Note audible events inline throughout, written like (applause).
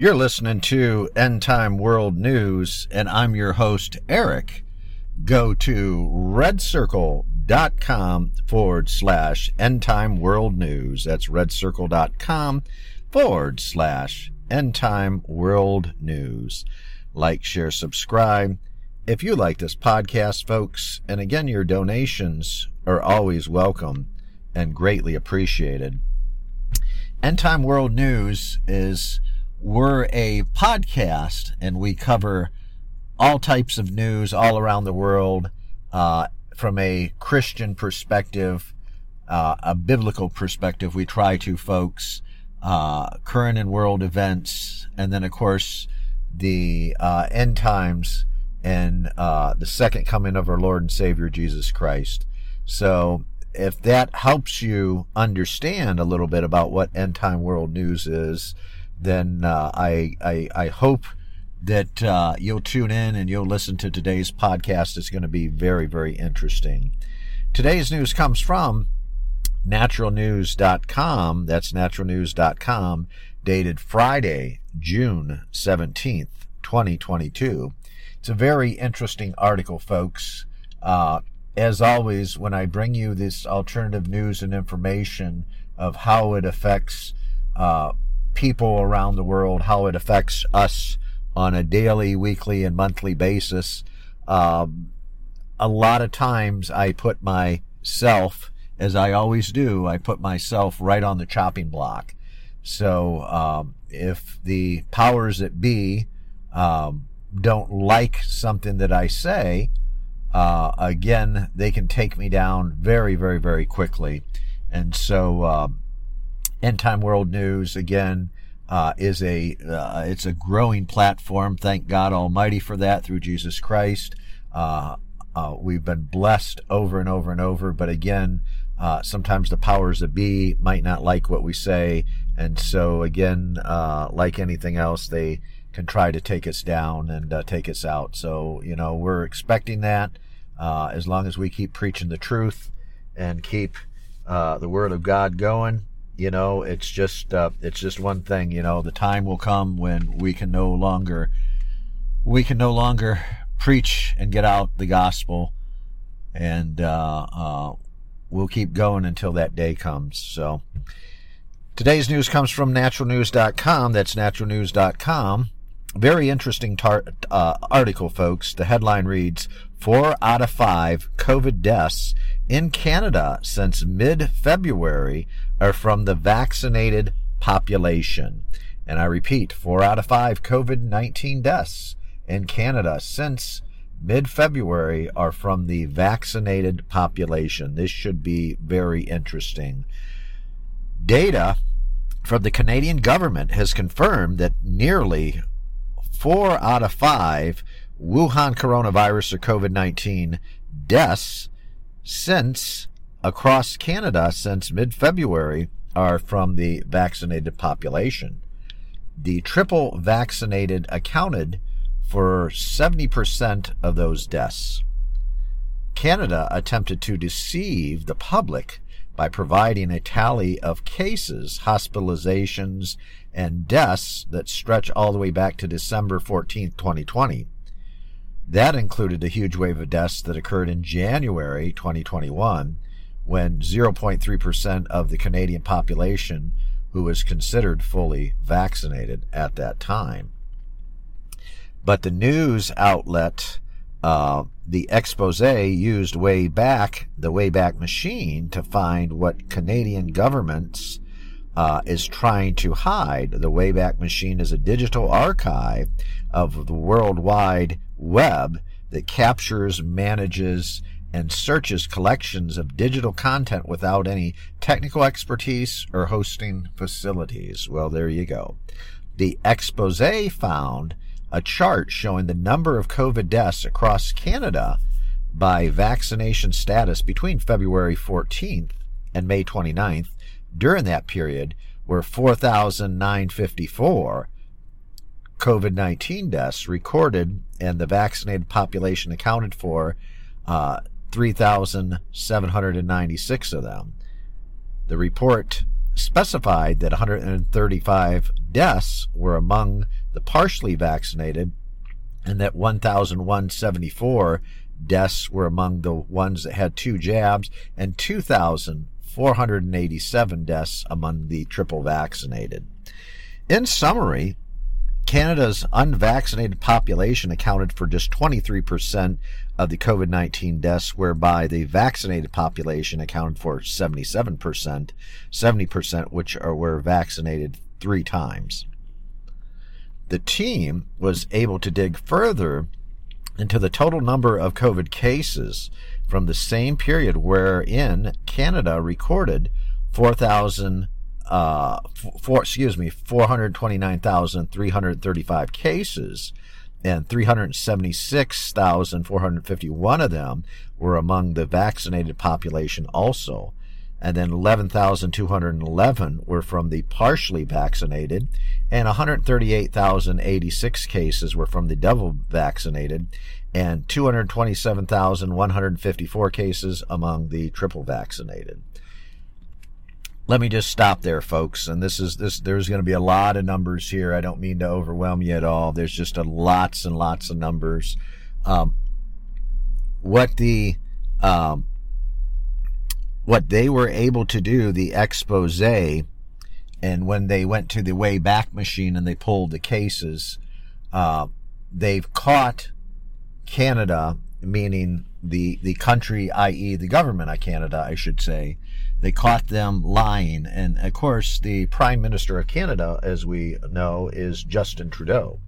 You're listening to End Time World News, and I'm your host, Eric. Go to redcircle.com forward slash End Time World News. That's redcircle.com forward slash End Time World News. Like, share, subscribe. If you like this podcast, folks, and again, your donations are always welcome and greatly appreciated. End Time World News is we're a podcast and we cover all types of news all around the world uh, from a Christian perspective, uh, a biblical perspective. We try to, folks, uh, current and world events, and then, of course, the uh, end times and uh, the second coming of our Lord and Savior Jesus Christ. So, if that helps you understand a little bit about what end time world news is, then uh, I, I, I hope that uh, you'll tune in and you'll listen to today's podcast. It's going to be very very interesting. Today's news comes from naturalnews.com. That's naturalnews.com, dated Friday, June 17th, 2022. It's a very interesting article, folks. Uh, as always, when I bring you this alternative news and information of how it affects uh, people around the world, how it affects us on a daily, weekly, and monthly basis. Um, a lot of times I put myself, as I always do, I put myself right on the chopping block. So um, if the powers that be um, don't like something that I say, uh, again, they can take me down very, very, very quickly. And so, um, End Time World News again uh, is a uh, it's a growing platform. Thank God Almighty for that through Jesus Christ. Uh, uh we've been blessed over and over and over, but again, uh, sometimes the powers that be might not like what we say, and so again, uh, like anything else, they can try to take us down and take us out. So you know we're expecting that as long as we keep preaching the truth and keep the Word of God going you know it's just uh, it's just one thing you know the time will come when we can no longer we can no longer preach and get out the gospel. And uh, uh, we'll keep going until that day comes. So today's news comes from naturalnews.com that's naturalnews.com very interesting tar- uh, article folks. The headline reads four out of five covid deaths in canada since mid-february are from the vaccinated population. And I repeat, four out of five COVID 19 deaths in Canada since mid February are from the vaccinated population. This should be very interesting. Data from the Canadian government has confirmed that nearly four out of five Wuhan coronavirus or COVID 19 deaths since across Canada since mid February are from the vaccinated population. The triple vaccinated accounted for 70% of those deaths. Canada attempted to deceive the public by providing a tally of cases, hospitalizations, and deaths that stretch all the way back to December 14, 2020. That included a huge wave of deaths that occurred in January 2021 when 0.3% of the Canadian population who was considered fully vaccinated at that time. But the news outlet, uh, the expose used way back, the Wayback Machine, to find what Canadian governments uh, is trying to hide. The Wayback Machine is a digital archive of the worldwide web that captures, manages, and searches collections of digital content without any technical expertise or hosting facilities. Well, there you go. The expose found a chart showing the number of COVID deaths across Canada by vaccination status between February 14th and May 29th. During that period were 4,954 COVID 19 deaths recorded, and the vaccinated population accounted for uh, 3,796 of them. The report specified that 135 deaths were among the partially vaccinated and that 1,174 deaths were among the ones that had two jabs and 2,487 deaths among the triple vaccinated. In summary, Canada's unvaccinated population accounted for just 23% of the COVID 19 deaths, whereby the vaccinated population accounted for 77%, 70% which are, were vaccinated three times. The team was able to dig further into the total number of COVID cases from the same period wherein Canada recorded 4,000 uh, four, excuse me, 429,335 cases, and 376,451 of them were among the vaccinated population also. And then 11,211 were from the partially vaccinated, and 138,086 cases were from the double vaccinated, and 227,154 cases among the triple vaccinated let me just stop there, folks. And this is this. There's going to be a lot of numbers here. I don't mean to overwhelm you at all. There's just a lots and lots of numbers. Um, what the um, what they were able to do, the expose, and when they went to the way back Machine and they pulled the cases, uh, they've caught Canada, meaning the the country, i.e., the government of Canada, I should say they caught them lying. And of course, the Prime Minister of Canada, as we know, is Justin Trudeau.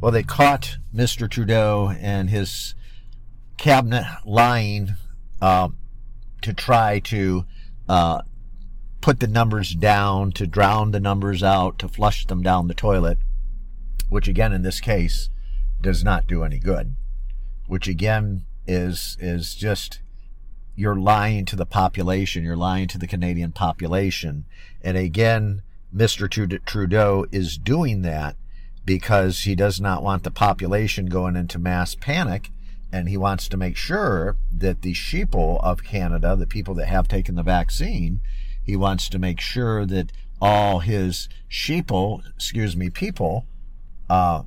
Well, they caught Mr. Trudeau and his cabinet lying uh, to try to uh, put the numbers down, to drown the numbers out, to flush them down the toilet, which again, in this case, does not do any good. Which again is is just you're lying to the population, you're lying to the Canadian population. And again, Mr. Trudeau is doing that because he does not want the population going into mass panic and he wants to make sure that the sheeple of Canada, the people that have taken the vaccine, he wants to make sure that all his sheeple, excuse me, people, uh,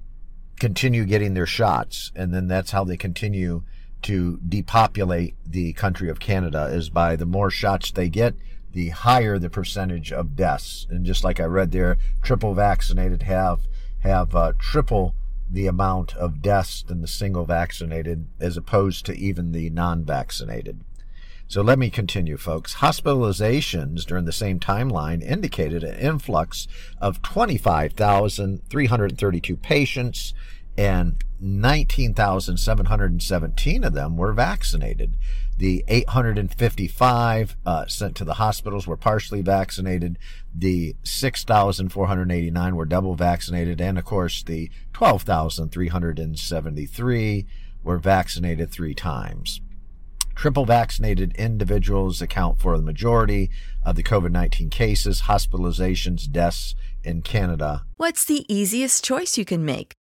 continue getting their shots. And then that's how they continue to depopulate the country of Canada is by the more shots they get, the higher the percentage of deaths. And just like I read there, triple vaccinated have have uh, triple the amount of deaths than the single vaccinated, as opposed to even the non-vaccinated. So let me continue, folks. Hospitalizations during the same timeline indicated an influx of 25,332 patients and 19,717 of them were vaccinated. The 855 uh, sent to the hospitals were partially vaccinated. The 6,489 were double vaccinated. And of course, the 12,373 were vaccinated three times. Triple vaccinated individuals account for the majority of the COVID 19 cases, hospitalizations, deaths in Canada. What's the easiest choice you can make?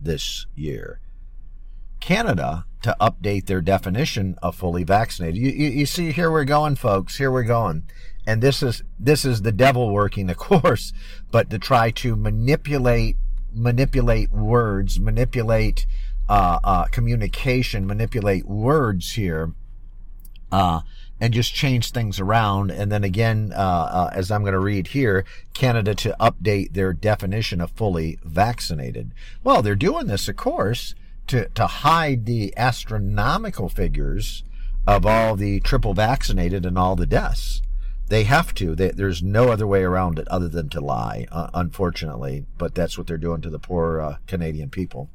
This year. Canada to update their definition of fully vaccinated. You, you, you, see, here we're going, folks. Here we're going, and this is this is the devil working, of (laughs) course, but to try to manipulate manipulate words, manipulate uh, uh, communication, manipulate words here, uh, and just change things around. And then again, uh, uh, as I'm going to read here, Canada to update their definition of fully vaccinated. Well, they're doing this, of course, to, to hide the astronomical figures of all the triple vaccinated and all the deaths. They have to. They, there's no other way around it other than to lie, uh, unfortunately. But that's what they're doing to the poor uh, Canadian people.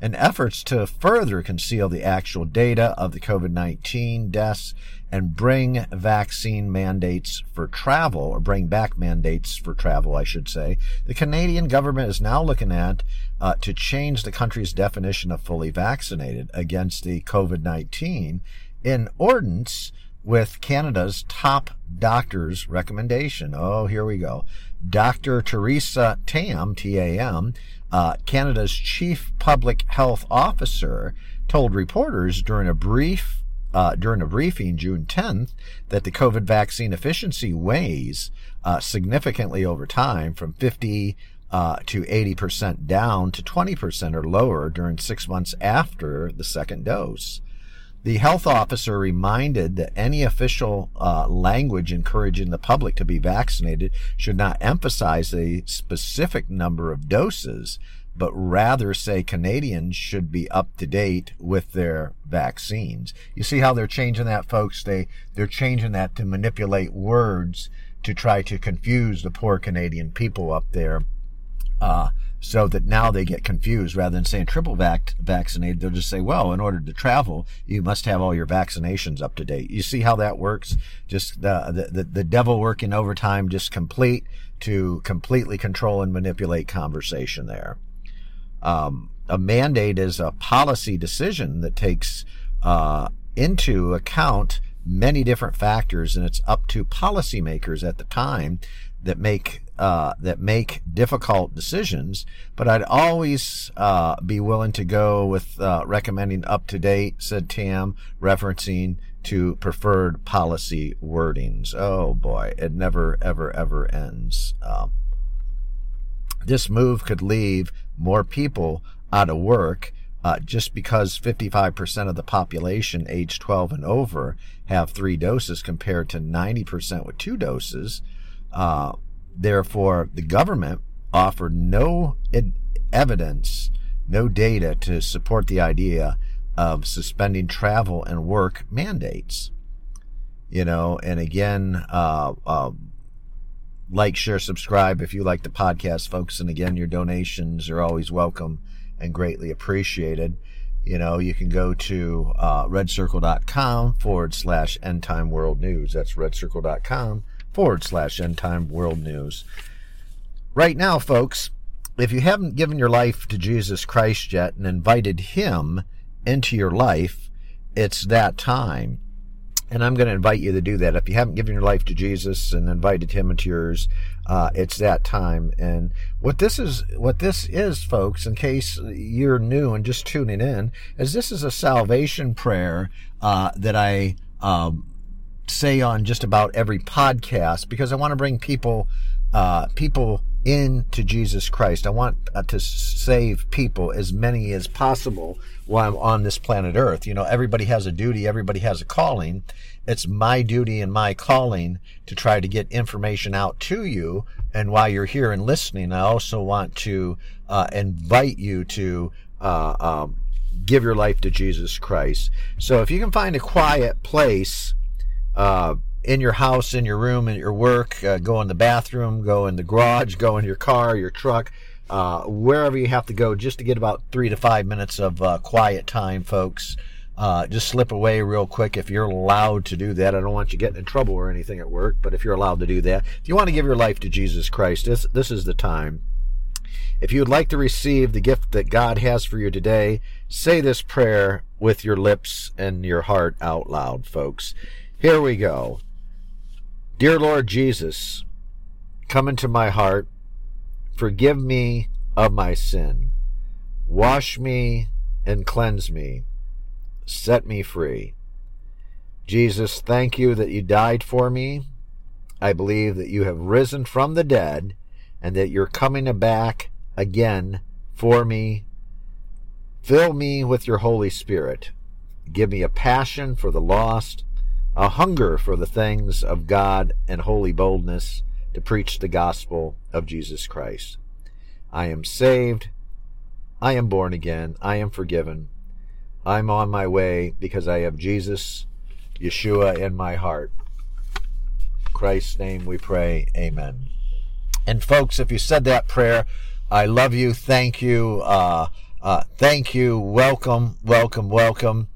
In efforts to further conceal the actual data of the COVID 19 deaths and bring vaccine mandates for travel, or bring back mandates for travel, I should say, the Canadian government is now looking at uh, to change the country's definition of fully vaccinated against the COVID 19 in ordinance with Canada's top doctor's recommendation. Oh, here we go. Dr. Theresa Tam, T-A-M, uh, Canada's chief public health officer, told reporters during a brief uh, during a briefing June 10th that the COVID vaccine efficiency weighs uh, significantly over time from 50 uh, to 80% down to 20% or lower during six months after the second dose. The health officer reminded that any official uh, language encouraging the public to be vaccinated should not emphasize a specific number of doses, but rather say Canadians should be up to date with their vaccines. You see how they're changing that, folks? They they're changing that to manipulate words to try to confuse the poor Canadian people up there. Uh, so that now they get confused rather than saying triple vac- vaccinated they'll just say well in order to travel you must have all your vaccinations up to date you see how that works just the the, the devil working overtime just complete to completely control and manipulate conversation there um, a mandate is a policy decision that takes uh, into account many different factors and it's up to policymakers at the time that make uh, that make difficult decisions, but I'd always uh, be willing to go with uh, recommending up to date, said Tam, referencing to preferred policy wordings. Oh boy, it never, ever, ever ends. Um, this move could leave more people out of work uh, just because 55% of the population age 12 and over have three doses compared to 90% with two doses. Uh, Therefore, the government offered no ed- evidence, no data to support the idea of suspending travel and work mandates. You know, and again, uh, uh, like, share, subscribe if you like the podcast, folks. And again, your donations are always welcome and greatly appreciated. You know, you can go to uh, redcircle.com forward slash end time world news. That's redcircle.com forward slash end time world news. Right now, folks, if you haven't given your life to Jesus Christ yet and invited Him into your life, it's that time. And I'm going to invite you to do that. If you haven't given your life to Jesus and invited Him into yours, uh, it's that time. And what this is, what this is, folks, in case you're new and just tuning in, is this is a salvation prayer uh, that I um, say on just about every podcast because I want to bring people, uh, people into Jesus Christ. I want uh, to save people, as many as possible, while I'm on this planet Earth. You know, everybody has a duty, everybody has a calling. It's my duty and my calling to try to get information out to you. And while you're here and listening, I also want to uh, invite you to uh, um, give your life to Jesus Christ. So if you can find a quiet place, uh, in your house, in your room, in your work, uh, go in the bathroom, go in the garage, go in your car, your truck, uh, wherever you have to go, just to get about three to five minutes of uh, quiet time, folks. Uh, just slip away real quick if you're allowed to do that. I don't want you getting in trouble or anything at work, but if you're allowed to do that, if you want to give your life to Jesus Christ, this this is the time. If you would like to receive the gift that God has for you today, say this prayer with your lips and your heart out loud, folks. Here we go. Dear Lord Jesus, come into my heart. Forgive me of my sin. Wash me and cleanse me. Set me free. Jesus, thank you that you died for me. I believe that you have risen from the dead and that you're coming back again for me. Fill me with your Holy Spirit. Give me a passion for the lost, a hunger for the things of God, and holy boldness to preach the gospel of Jesus Christ. I am saved. I am born again. I am forgiven. I'm on my way because I have Jesus, Yeshua in my heart. Christ's name we pray. Amen. And folks, if you said that prayer, I love you. Thank you. Uh, uh, thank you. Welcome, welcome, welcome.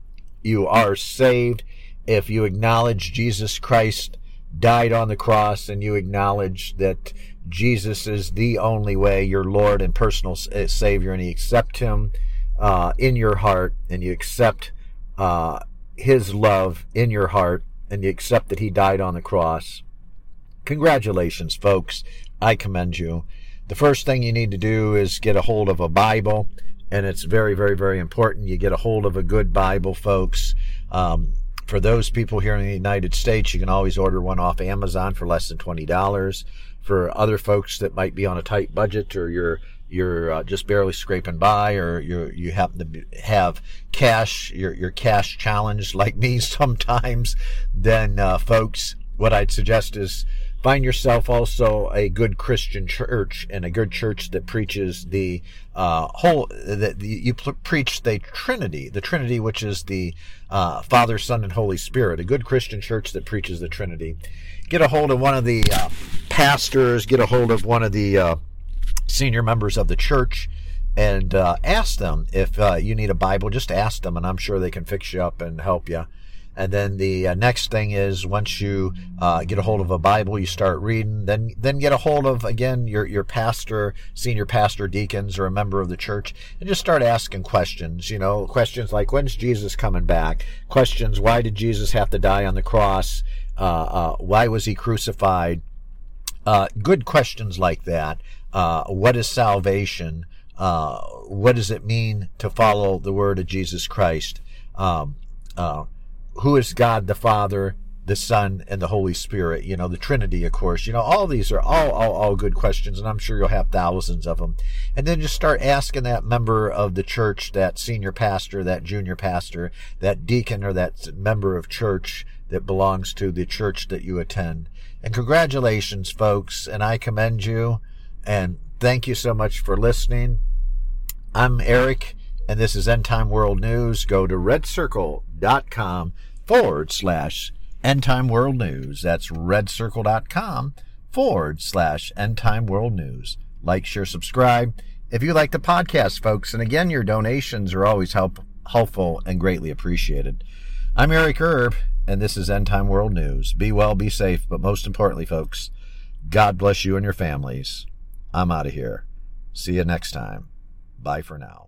You are saved if you acknowledge Jesus Christ died on the cross and you acknowledge that Jesus is the only way, your Lord and personal uh, Savior, and you accept Him uh, in your heart and you accept uh, His love in your heart and you accept that He died on the cross. Congratulations, folks. I commend you. The first thing you need to do is get a hold of a Bible, and it's very, very, very important you get a hold of a good Bible, folks. Um, for those people here in the United States, you can always order one off Amazon for less than $20. For other folks that might be on a tight budget or you're you're uh, just barely scraping by or you you happen to have cash, you're, you're cash challenged like me (laughs) sometimes, then uh, folks, what I'd suggest is Find yourself also a good Christian church and a good church that preaches the uh, whole that you preach the Trinity, the Trinity, which is the uh, Father, Son, and Holy Spirit. A good Christian church that preaches the Trinity. Get a hold of one of the uh, pastors. Get a hold of one of the uh, senior members of the church and uh, ask them if uh, you need a Bible. Just ask them, and I'm sure they can fix you up and help you. And then the uh, next thing is once you uh, get a hold of a Bible, you start reading. Then then get a hold of again your your pastor, senior pastor, deacons, or a member of the church, and just start asking questions. You know, questions like when's Jesus coming back? Questions why did Jesus have to die on the cross? Uh, uh why was he crucified? Uh, good questions like that. Uh, what is salvation? what does it mean to follow the word of Jesus Christ? Um, who is God the Father, the Son, and the Holy Spirit? You know, the Trinity, of course. You know, all these are all, all, all good questions, and I'm sure you'll have thousands of them. And then just start asking that member of the church, that senior pastor, that junior pastor, that deacon, or that member of church that belongs to the church that you attend. And congratulations, folks, and I commend you. And thank you so much for listening. I'm Eric and this is End Time World News. Go to redcircle.com forward slash End Time World News. That's redcircle.com forward slash End Time World News. Like, share, subscribe. If you like the podcast, folks, and again, your donations are always help, helpful and greatly appreciated. I'm Eric Erb, and this is End Time World News. Be well, be safe, but most importantly, folks, God bless you and your families. I'm out of here. See you next time. Bye for now.